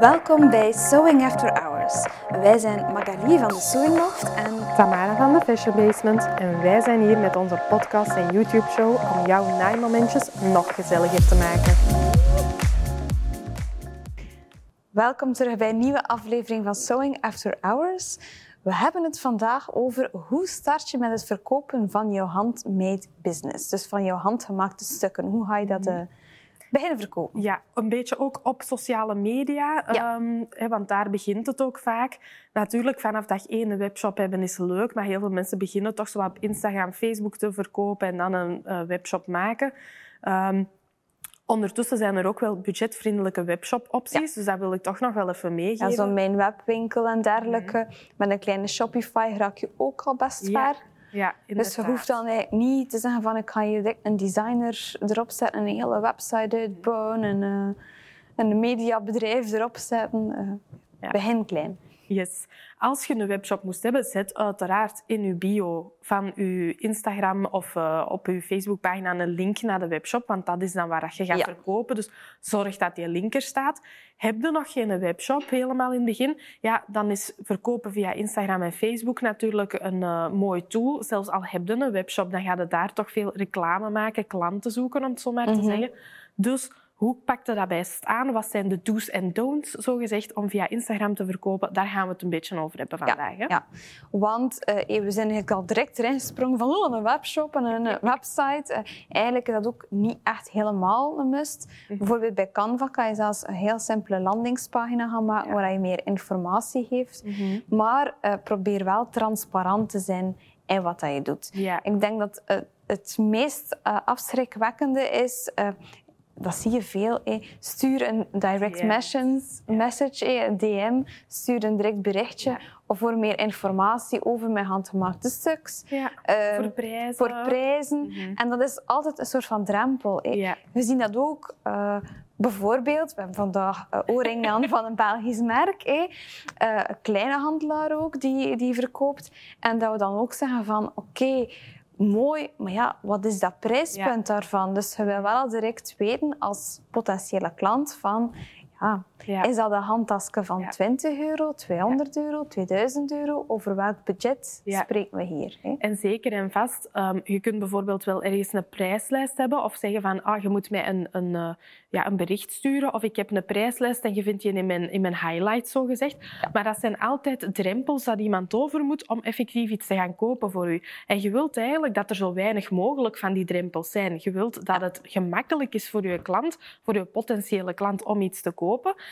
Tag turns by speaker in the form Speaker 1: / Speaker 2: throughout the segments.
Speaker 1: Welkom bij Sewing After Hours. Wij zijn Magali van de Sewing Loft en
Speaker 2: Tamara van de Fashion Basement en wij zijn hier met onze podcast en YouTube show om jouw naaimomentjes nog gezelliger te maken.
Speaker 1: welkom terug bij een nieuwe aflevering van Sewing After Hours. We hebben het vandaag over hoe start je met het verkopen van jouw handmade business. Dus van jouw handgemaakte stukken. Hoe ga je dat eh, beginnen verkopen?
Speaker 2: Ja, een beetje ook op sociale media,
Speaker 1: Ja.
Speaker 2: ehm, hè, want daar begint het ook vaak. Natuurlijk, vanaf dag één een webshop hebben is leuk, maar heel veel mensen beginnen toch zo op Instagram, Facebook te verkopen en dan een eh, webshop maken. Ehm, ondertussen zijn er ook wel budgetvriendelijke webshop-opties, dus dat wil ik toch nog wel even meegeven.
Speaker 1: Ja, zo'n mijn webwinkel en dergelijke. Met een kleine Shopify raak je ook al best ver.
Speaker 2: Ja,
Speaker 1: Dus je hoeft dan niet te zeggen van ik ga hier direct een designer erop zetten, een hele website uitbouwen, een, eh, een mediabedrijf erop zetten.
Speaker 2: Ja.
Speaker 1: Begin klein.
Speaker 2: Yes. Als je een webshop moest hebben, zet uiteraard in je bio van je Instagram of eh, op je Facebookpagina een link naar de webshop, want dat is dan waar je gaat
Speaker 1: Ja.
Speaker 2: verkopen. Dus zorg dat die link er staat. Heb je nog geen webshop helemaal in het begin, ja, dan is verkopen via Instagram en Facebook natuurlijk een eh, mooi tool. Zelfs al heb je een webshop, dan ga je daar toch veel reclame maken, klanten zoeken, om het zo maar te
Speaker 1: Mhm.
Speaker 2: zeggen. Dus hoe pakt je dat best aan? Wat zijn de do's en don'ts, zogezegd, om via Instagram te verkopen? Daar gaan we het een beetje over hebben vandaag. Hè?
Speaker 1: Ja, want eh, we zijn eigenlijk al direct erin gesprongen van oh, een webshop en een eh, website. Eh, eigenlijk is dat ook niet echt helemaal een must.
Speaker 2: Mhm.
Speaker 1: Bijvoorbeeld bij Canva kan je zelfs een heel simpele landingspagina gaan maken
Speaker 2: Ja.
Speaker 1: waar je meer informatie geeft.
Speaker 2: Mhm.
Speaker 1: Maar eh, probeer wel transparant te zijn in wat dat je doet.
Speaker 2: Ja.
Speaker 1: Ik denk dat eh, het meest eh, afschrikwekkende is, eh, dat zie je veel, eh, stuur een direct message, message eh, een DM, stuur een direct berichtje
Speaker 2: Ja.
Speaker 1: of voor meer informatie over mijn handgemaakte stuks.
Speaker 2: Ja,
Speaker 1: Eh,
Speaker 2: voor prijzen.
Speaker 1: voor prijzen.
Speaker 2: Mhm.
Speaker 1: En dat is altijd een soort van drempel. eh.
Speaker 2: Ja.
Speaker 1: We zien dat ook eh, bijvoorbeeld, we hebben vandaag uh, oorringen aan van een Belgisch merk, eh. Eh, een kleine handelaar ook die, die verkoopt. En dat we dan ook zeggen van oké, mooi, maar ja, wat is dat prijspunt daarvan? Dus je wil wel direct weten als potentiële klant van ja,
Speaker 2: Ja.
Speaker 1: is dat een handtasje van
Speaker 2: Ja.
Speaker 1: 20 euro, 200 euro, 2000 euro? Over welk budget spreken we hier? hè?
Speaker 2: En zeker en vast, ehm, je kunt bijvoorbeeld wel ergens een prijslijst hebben of zeggen van ah, je moet mij een, een, eh, ja, een bericht sturen of ik heb een prijslijst en je vindt die in mijn, in mijn highlights, zo gezegd. Maar dat zijn altijd drempels dat iemand over moet om effectief iets te gaan kopen voor u. En je wilt eigenlijk dat er zo weinig mogelijk van die drempels zijn. Je wilt dat het gemakkelijk is voor je klant, voor je potentiële klant, om iets te kopen.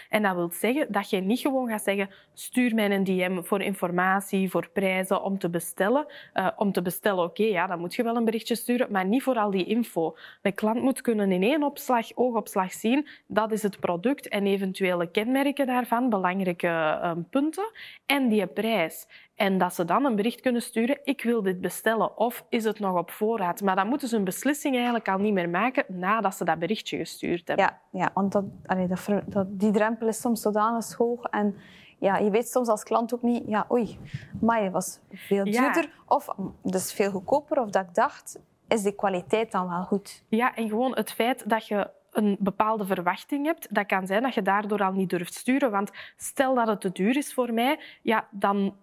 Speaker 2: En dat wil zeggen dat je niet gewoon gaat zeggen stuur mij een DM voor informatie, voor prijzen, om te bestellen. Eh, om te bestellen, oké, ja, dan moet je wel een berichtje sturen, maar niet voor al die info. De klant moet kunnen in één opslag, oogopslag zien, dat is het product en eventuele kenmerken daarvan, belangrijke eh, punten, en die prijs. En dat ze dan een bericht kunnen sturen, ik wil dit bestellen, of is het nog op voorraad? Maar dan moeten ze een beslissing eigenlijk al niet meer maken nadat ze dat berichtje gestuurd hebben.
Speaker 1: Ja, ja want dat, allee, dat, die drempel is soms zodanig hoog. En ja, je weet soms als klant ook niet, ja, oei, maar het was veel
Speaker 2: Ja.
Speaker 1: duurder. Of dus veel goedkoper. Of dat ik dacht, is die kwaliteit dan wel goed?
Speaker 2: Ja, en gewoon het feit dat je een bepaalde verwachting hebt, dat kan zijn dat je daardoor al niet durft sturen. Want stel dat het te duur is voor mij, ja, dan,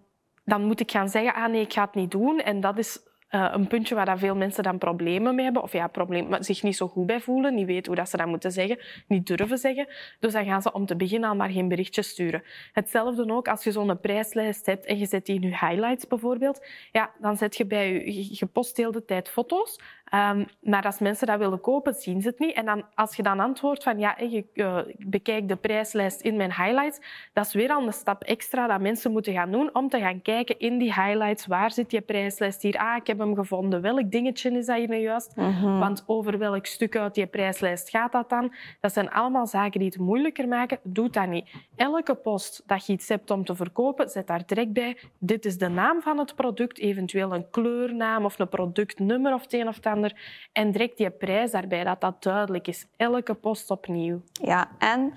Speaker 2: dan moet ik gaan zeggen, ah nee, ik ga het niet doen. En dat is eh, een puntje waar dat veel mensen dan problemen mee hebben. Of ja, probleem, maar zich niet zo goed bij voelen, niet weten hoe dat ze dat moeten zeggen, niet durven zeggen. Dus dan gaan ze om te beginnen al maar geen berichtje sturen. Hetzelfde ook als je zo'n prijslijst hebt en je zet die in je highlights bijvoorbeeld. Ja, dan zet je bij je, je- je post heel de tijd foto's. Ehm, maar als mensen dat willen kopen, zien ze het niet. En dan, als je dan antwoordt van ja, je eh, bekijkt de prijslijst in mijn highlights, dat is weer al een stap extra dat mensen moeten gaan doen om te gaan kijken in die highlights. Waar zit die prijslijst hier? Ah, ik heb hem gevonden. Welk dingetje is dat hier nu juist? Want over welk stuk uit die prijslijst gaat dat dan? Dat zijn allemaal zaken die het moeilijker maken. Doe dat niet. Elke post dat je iets hebt om te verkopen, zet daar direct bij. Dit is de naam van het product, eventueel een kleurnaam of een productnummer of het een of het ander. En direct die prijs daarbij, dat dat duidelijk is. Elke post opnieuw.
Speaker 1: Ja, en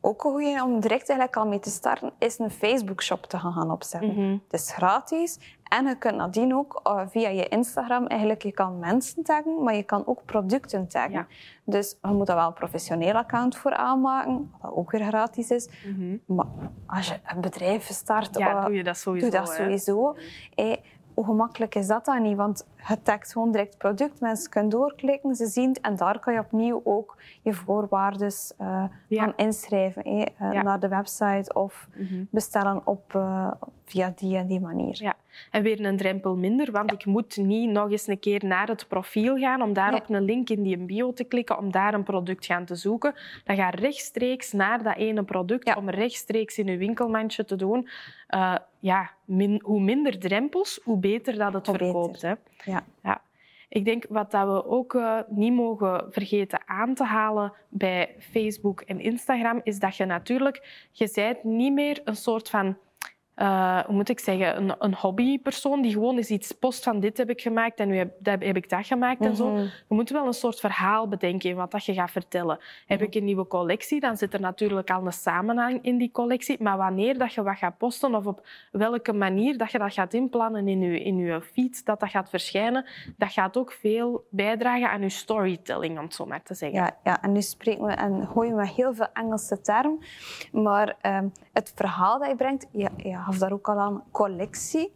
Speaker 1: ook een goede om direct eigenlijk al mee te starten, is een Facebook-shop te gaan, opzetten.
Speaker 2: Mhm.
Speaker 1: Het is gratis en je kunt nadien ook uh, via je Instagram eigenlijk, je kan mensen taggen, maar je kan ook producten taggen.
Speaker 2: Ja.
Speaker 1: Dus je moet daar wel een professioneel account voor aanmaken, wat ook weer gratis is.
Speaker 2: Mhm.
Speaker 1: Maar als je een bedrijf start,
Speaker 2: Ja,
Speaker 1: uh,
Speaker 2: doe je dat sowieso.
Speaker 1: doe dat sowieso. Hé, hoe gemakkelijk is dat dan niet? Want je tagt gewoon direct product, mensen kunnen doorklikken, ze zien het en daar kan je opnieuw ook je voorwaarden eh
Speaker 2: Ja.
Speaker 1: gaan inschrijven eh,
Speaker 2: Ja.
Speaker 1: naar de website of
Speaker 2: Mhm.
Speaker 1: bestellen op, eh, via die en die manier.
Speaker 2: Ja, en weer een drempel minder, want ik moet niet nog eens een keer naar het profiel gaan om daar
Speaker 1: Nee.
Speaker 2: op een link in die bio te klikken om daar een product gaan te zoeken. Dan ga rechtstreeks naar dat ene product om rechtstreeks in uw winkelmandje te doen. Ja, min- hoe minder drempels, hoe beter dat het
Speaker 1: Hoe
Speaker 2: verkoopt. Hè.
Speaker 1: Ja.
Speaker 2: Ja. Ik denk wat dat we ook eh, niet mogen vergeten aan te halen bij Facebook en Instagram, is dat je natuurlijk, je bent niet meer een soort van, eh, hoe moet ik zeggen, een, een hobbypersoon die gewoon eens iets post van dit heb ik gemaakt en nu heb, dat heb ik dat gemaakt en zo.
Speaker 1: Mhm.
Speaker 2: Je moet wel een soort verhaal bedenken in wat dat je gaat vertellen. Heb ik een nieuwe collectie, dan zit er natuurlijk al een samenhang in die collectie. Maar wanneer dat je wat gaat posten of op welke manier dat je dat gaat inplannen in je, in je feed, dat dat gaat verschijnen, dat gaat ook veel bijdragen aan je storytelling, om het zo maar te zeggen.
Speaker 1: Ja, ja, en nu spreken we en gooien we heel veel Engelse termen. Maar ehm, het verhaal dat je brengt, je, je gaf daar ook al aan, collectie.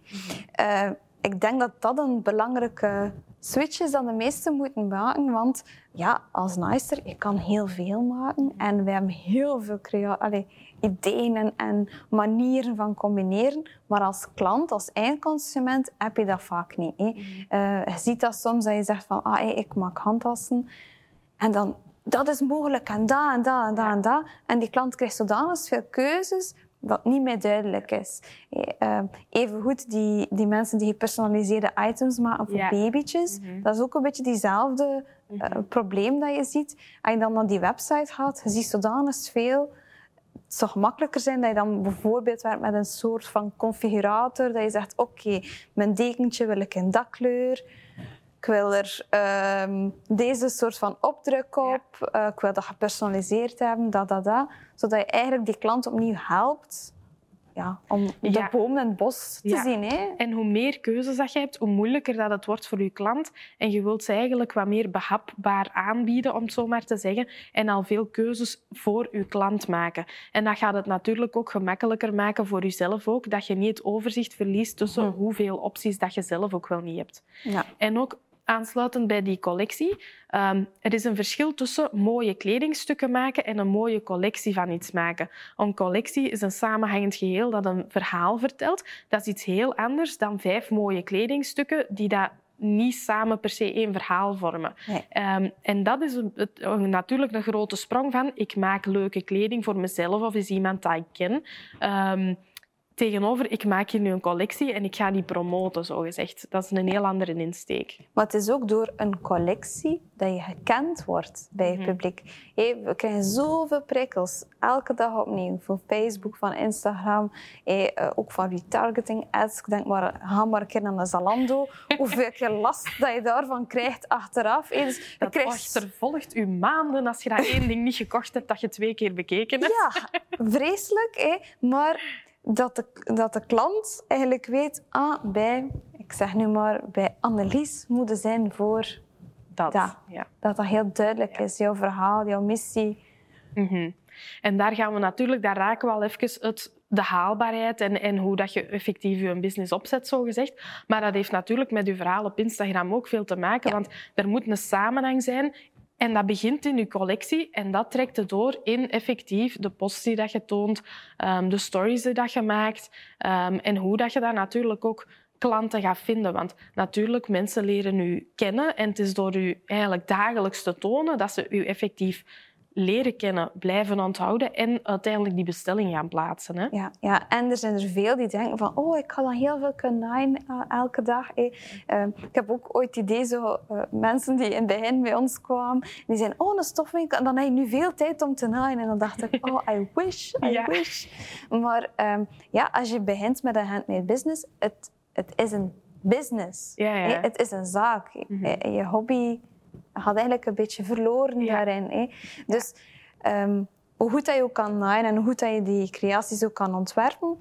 Speaker 1: Eh, ik denk dat dat een belangrijke switch is dat de meesten moeten maken. Want ja, als naaister, je kan heel veel maken. En we hebben heel veel allee, ideeën en, en manieren van combineren. Maar als klant, als eindconsument, heb je dat vaak niet. Hè. Eh, je ziet dat soms dat je zegt van, ah, ik maak handtassen. En dan, dat is mogelijk en dat en dat en dat en dat. En die klant krijgt zodanig veel keuzes dat niet meer duidelijk is. Eh, evengoed die, die mensen die gepersonaliseerde items maken voor
Speaker 2: Ja.
Speaker 1: babytjes. Dat is ook een beetje diezelfde eh, probleem dat je ziet. Als je dan naar die website gaat, je ziet zodanig veel. Het zou gemakkelijker zijn dat je dan bijvoorbeeld werkt met een soort van configurator. Dat je zegt, oké, mijn dekentje wil ik in dat kleur. Ik wil er ehm, deze soort van opdruk op. Eh, ik wil dat gepersonaliseerd hebben, dat, dat, dat. Zodat je eigenlijk die klant opnieuw helpt ja, om de
Speaker 2: Ja.
Speaker 1: boom en het bos te
Speaker 2: Ja.
Speaker 1: zien. Hè?
Speaker 2: En hoe meer keuzes dat je hebt, hoe moeilijker dat het wordt voor je klant. En je wilt ze eigenlijk wat meer behapbaar aanbieden, om het zo maar te zeggen. En al veel keuzes voor je klant maken. En dat gaat het natuurlijk ook gemakkelijker maken voor jezelf ook. Dat je niet het overzicht verliest tussen
Speaker 1: Mhm.
Speaker 2: hoeveel opties dat je zelf ook wel niet hebt.
Speaker 1: Ja.
Speaker 2: En ook aansluitend bij die collectie, ehm, er is een verschil tussen mooie kledingstukken maken en een mooie collectie van iets maken. Een collectie is een samenhangend geheel dat een verhaal vertelt. Dat is iets heel anders dan vijf mooie kledingstukken die dat niet samen per se één verhaal vormen.
Speaker 1: Nee.
Speaker 2: Ehm, en dat is het, natuurlijk een grote sprong van ik maak leuke kleding voor mezelf of is iemand dat ik ken. Ehm, tegenover ik maak hier nu een collectie en ik ga die promoten, zo gezegd. Dat is een heel andere insteek.
Speaker 1: Maar het is ook door een collectie dat je gekend wordt bij je
Speaker 2: Mhm.
Speaker 1: publiek. Hé, we krijgen zoveel prikkels, elke dag opnieuw. Van Facebook, van Instagram, eh, ook van retargeting ads. Ik denk maar, ga maar een keer naar de Zalando. Hoeveel keer last dat je daarvan krijgt achteraf. Hé, dus je
Speaker 2: Dat
Speaker 1: krijgt...
Speaker 2: achtervolgt u maanden als je dat één ding niet gekocht hebt dat je twee keer bekeken hebt.
Speaker 1: Ja, vreselijk. Maar dat de, dat de klant eigenlijk weet, ah, bij, ik zeg nu maar, bij Annelies moeten zijn voor
Speaker 2: Dat.
Speaker 1: Ja.
Speaker 2: Ja.
Speaker 1: dat dat heel duidelijk is, jouw verhaal, jouw missie.
Speaker 2: Mhm. En daar gaan we natuurlijk, daar raken we al even het, de haalbaarheid en, en hoe dat je effectief je business opzet, zo gezegd. Maar dat heeft natuurlijk met je verhaal op Instagram ook veel te maken,
Speaker 1: Ja.
Speaker 2: want er moet een samenhang zijn. En dat begint in je collectie en dat trekt het door in effectief de posts die dat je toont, ehm, de stories die dat je maakt ehm, en hoe dat je daar natuurlijk ook klanten gaat vinden. Want natuurlijk, mensen leren u kennen en het is door u eigenlijk dagelijks te tonen dat ze u effectief leren kennen, blijven onthouden en uiteindelijk die bestelling gaan plaatsen. Hè?
Speaker 1: Ja, ja, en er zijn er veel die denken van, oh, ik ga dan heel veel kunnen naaien eh, elke dag. Ehm, ik heb ook ooit het idee, zo, eh, mensen die in het begin bij ons kwamen, die zeiden, oh, een stofwinkel, en dan heb je nu veel tijd om te naaien. En dan dacht ik, oh, I wish, I
Speaker 2: Ja.
Speaker 1: wish. Maar ehm, ja, als je begint met een handmade business, het, het is een business.
Speaker 2: Ja, ja.
Speaker 1: Het is een zaak.
Speaker 2: Mhm.
Speaker 1: Eh, Je hobby gaat eigenlijk een beetje verloren daarin. hé. Dus... ehm, hoe goed dat je ook kan naaien en hoe goed dat je die creaties ook kan ontwerpen,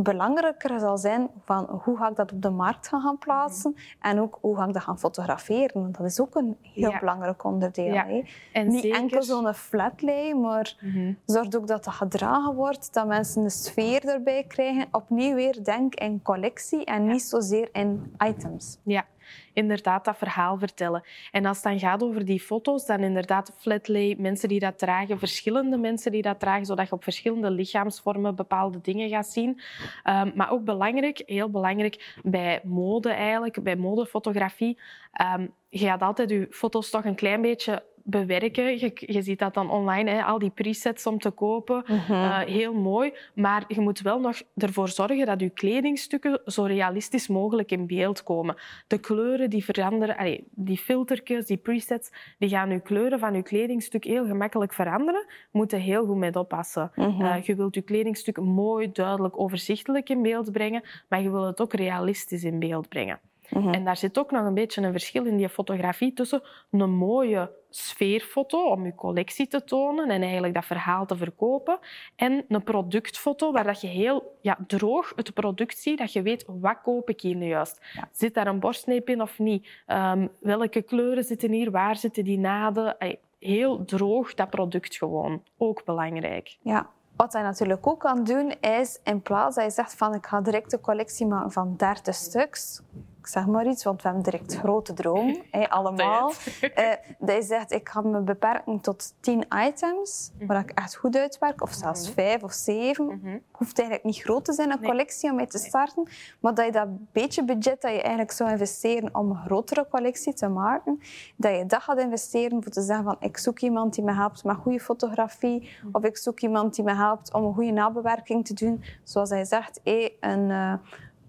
Speaker 1: belangrijker zal zijn van hoe ga ik dat op de markt gaan plaatsen en ook hoe ga ik dat gaan fotograferen. Dat is ook een heel
Speaker 2: Ja.
Speaker 1: belangrijk onderdeel.
Speaker 2: Ja.
Speaker 1: hè.
Speaker 2: En
Speaker 1: Niet
Speaker 2: zeker-
Speaker 1: enkel zo'n flatlay, maar
Speaker 2: Mhm.
Speaker 1: zorg ook dat dat gedragen wordt, dat mensen een sfeer erbij krijgen. Opnieuw weer denk in collectie en niet zozeer in items.
Speaker 2: Ja, inderdaad, dat verhaal vertellen. En als het dan gaat over die foto's, dan inderdaad flatlay, mensen die dat dragen, verschillende mensen die dat dragen, zodat je op verschillende lichaamsvormen bepaalde dingen gaat zien. Ehm, maar ook belangrijk, heel belangrijk bij mode eigenlijk, bij modefotografie, ehm, je gaat altijd je foto's toch een klein beetje bewerken. Je, je ziet dat dan online, hè, al die presets om te kopen. Eh, heel mooi, maar je moet wel nog ervoor zorgen dat je kledingstukken zo realistisch mogelijk in beeld komen. De kleuren die veranderen, allee, die filtertjes, die presets, die gaan je kleuren van je kledingstuk heel gemakkelijk veranderen. Je moet er heel goed mee oppassen.
Speaker 1: Mhm.
Speaker 2: Eh, je wilt je kledingstuk mooi, duidelijk, overzichtelijk in beeld brengen, maar je wilt het ook realistisch in beeld brengen.
Speaker 1: Mhm.
Speaker 2: En daar zit ook nog een beetje een verschil in die fotografie tussen een mooie sfeerfoto om je collectie te tonen en eigenlijk dat verhaal te verkopen en een productfoto waar dat je heel ja, droog het product ziet, dat je weet wat koop ik hier nu juist.
Speaker 1: Ja.
Speaker 2: Zit daar een borstneep in of niet? Ehm, welke kleuren zitten hier? Waar zitten die naden? Allee, Heel droog dat product gewoon. Ook belangrijk.
Speaker 1: Ja. Wat hij natuurlijk ook kan doen, is in plaats dat je zegt van ik ga direct een collectie maken van 30 stuks. Ik zeg maar iets, want we hebben direct grote dromen, hè, allemaal. Eh, dat je zegt, ik ga me beperken tot 10 items, waar ik echt goed uitwerk, of zelfs vijf of zeven.
Speaker 2: Mhm.
Speaker 1: hoeft eigenlijk niet groot te zijn, een
Speaker 2: Nee.
Speaker 1: collectie om mee te starten. Maar dat je dat beetje budget dat je eigenlijk zou investeren om een grotere collectie te maken, dat je dat gaat investeren voor te zeggen van ik zoek iemand die me helpt met goede fotografie, of ik zoek iemand die me helpt om een goede nabewerking te doen. Zoals hij zegt, hé, een, eh,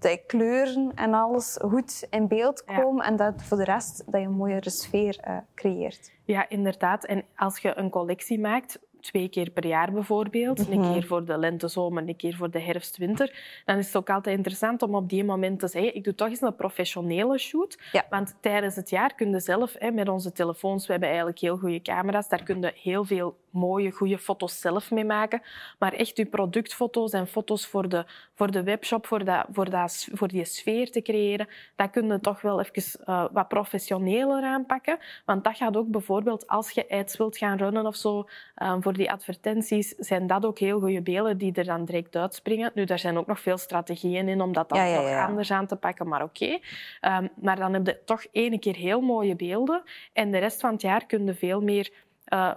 Speaker 1: dat je kleuren en alles goed in beeld
Speaker 2: Ja.
Speaker 1: komen en dat voor de rest dat je een mooiere sfeer eh, creëert.
Speaker 2: Ja, inderdaad. En als je een collectie maakt, twee keer per jaar bijvoorbeeld,
Speaker 1: Mhm.
Speaker 2: een keer voor de lente, zomer, een keer voor de herfst, winter, dan is het ook altijd interessant om op die moment te zeggen, ik doe toch eens een professionele shoot.
Speaker 1: Ja.
Speaker 2: Want tijdens het jaar kun je zelf, hè, met onze telefoons, we hebben eigenlijk heel goede camera's, daar kun je heel veel mooie, goede foto's zelf mee maken. Maar echt je productfoto's en foto's voor de, voor de webshop, voor, dat, voor, dat, voor die sfeer te creëren, dat kun je toch wel even eh, wat professioneler aanpakken. Want dat gaat ook bijvoorbeeld als je ads wilt gaan runnen of zo, eh, voor die advertenties, zijn dat ook heel goede beelden die er dan direct uitspringen. Nu, daar zijn ook nog veel strategieën in om dat dan
Speaker 1: Ja, ja,
Speaker 2: anders aan te pakken, maar oké. Ehm, maar dan heb je toch ene keer heel mooie beelden en de rest van het jaar kun je veel meer... eh,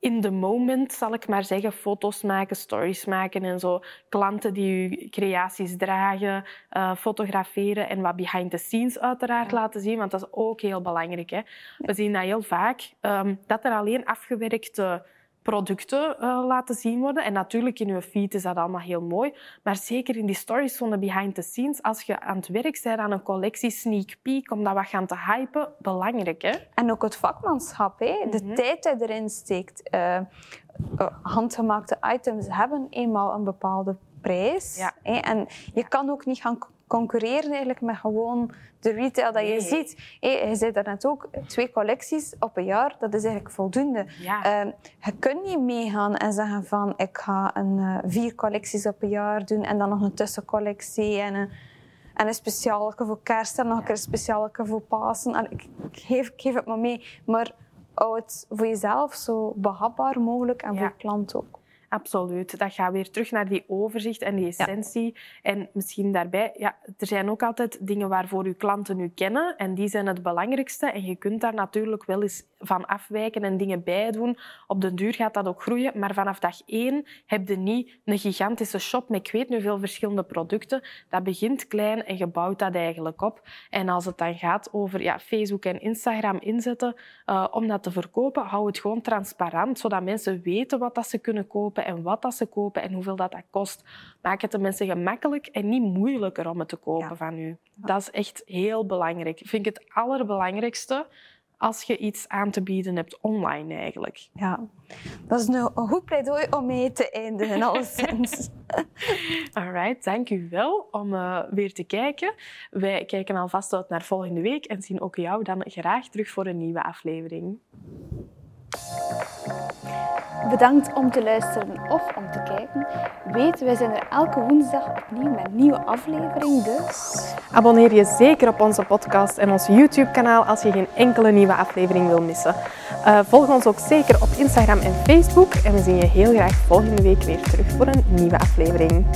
Speaker 2: in the moment, zal ik maar zeggen, foto's maken, stories maken en zo. Klanten die je creaties dragen, eh, fotograferen en wat behind the scenes uiteraard laten zien, want dat is ook heel belangrijk. Hè. We zien dat heel vaak, ehm, dat er alleen afgewerkte producten eh, laten zien worden. En natuurlijk in je feed is dat allemaal heel mooi. Maar zeker in die stories van de behind the scenes, als je aan het werk bent aan een collectie sneak peek, om dat wat gaan te hypen, belangrijk hè?
Speaker 1: En ook het vakmanschap, hè? de
Speaker 2: Mhm.
Speaker 1: tijd die erin steekt. Eh, eh, handgemaakte items hebben eenmaal een bepaalde prijs.
Speaker 2: Ja.
Speaker 1: Hè? En je kan ook niet gaan concurreren eigenlijk met gewoon de retail dat je
Speaker 2: Nee.
Speaker 1: ziet. Hè, je zei daarnet ook, twee collecties op een jaar, dat is eigenlijk voldoende.
Speaker 2: Ja.
Speaker 1: Eh, je kunt niet meegaan en zeggen van ik ga een, eh, vier collecties op een jaar doen en dan nog een tussencollectie en een, en een speciale voor kerst en nog een speciale voor Pasen. Allee, Ik, ik, geef, ik geef het maar mee, maar hou het voor jezelf zo behapbaar mogelijk en
Speaker 2: Ja.
Speaker 1: voor je klant ook.
Speaker 2: Absoluut. Dat gaat weer terug naar die overzicht en die essentie. En misschien daarbij, ja, er zijn ook altijd dingen waarvoor uw klanten u kennen en die zijn het belangrijkste. En je kunt daar natuurlijk wel eens van afwijken en dingen bij doen. Op den duur gaat dat ook groeien, maar vanaf dag één heb je niet een gigantische shop met ik weet nu veel verschillende producten. Dat begint klein en je bouwt dat eigenlijk op. En als het dan gaat over ja, Facebook en Instagram inzetten eh, om dat te verkopen, hou het gewoon transparant, zodat mensen weten wat dat ze kunnen kopen en wat dat ze kopen en hoeveel dat, dat kost. Maak het de mensen gemakkelijk en niet moeilijker om het te kopen
Speaker 1: Ja.
Speaker 2: van u. Dat is echt heel belangrijk. Vind ik het allerbelangrijkste als je iets aan te bieden hebt online eigenlijk.
Speaker 1: Ja, dat is een goed pleidooi om mee te eindigen, alleszins.
Speaker 2: Alright, dank u wel om eh, weer te kijken. Wij kijken alvast uit naar volgende week en zien ook jou dan graag terug voor een nieuwe aflevering.
Speaker 1: Bedankt om te luisteren of om te kijken. Weet, wij zijn er elke woensdag opnieuw met een nieuwe aflevering. Dus
Speaker 2: Abonneer je zeker op onze podcast en ons YouTube-kanaal als je geen enkele nieuwe aflevering wil missen. Uh, volg ons ook zeker op Instagram en Facebook. En we zien je heel graag volgende week weer terug voor een nieuwe aflevering.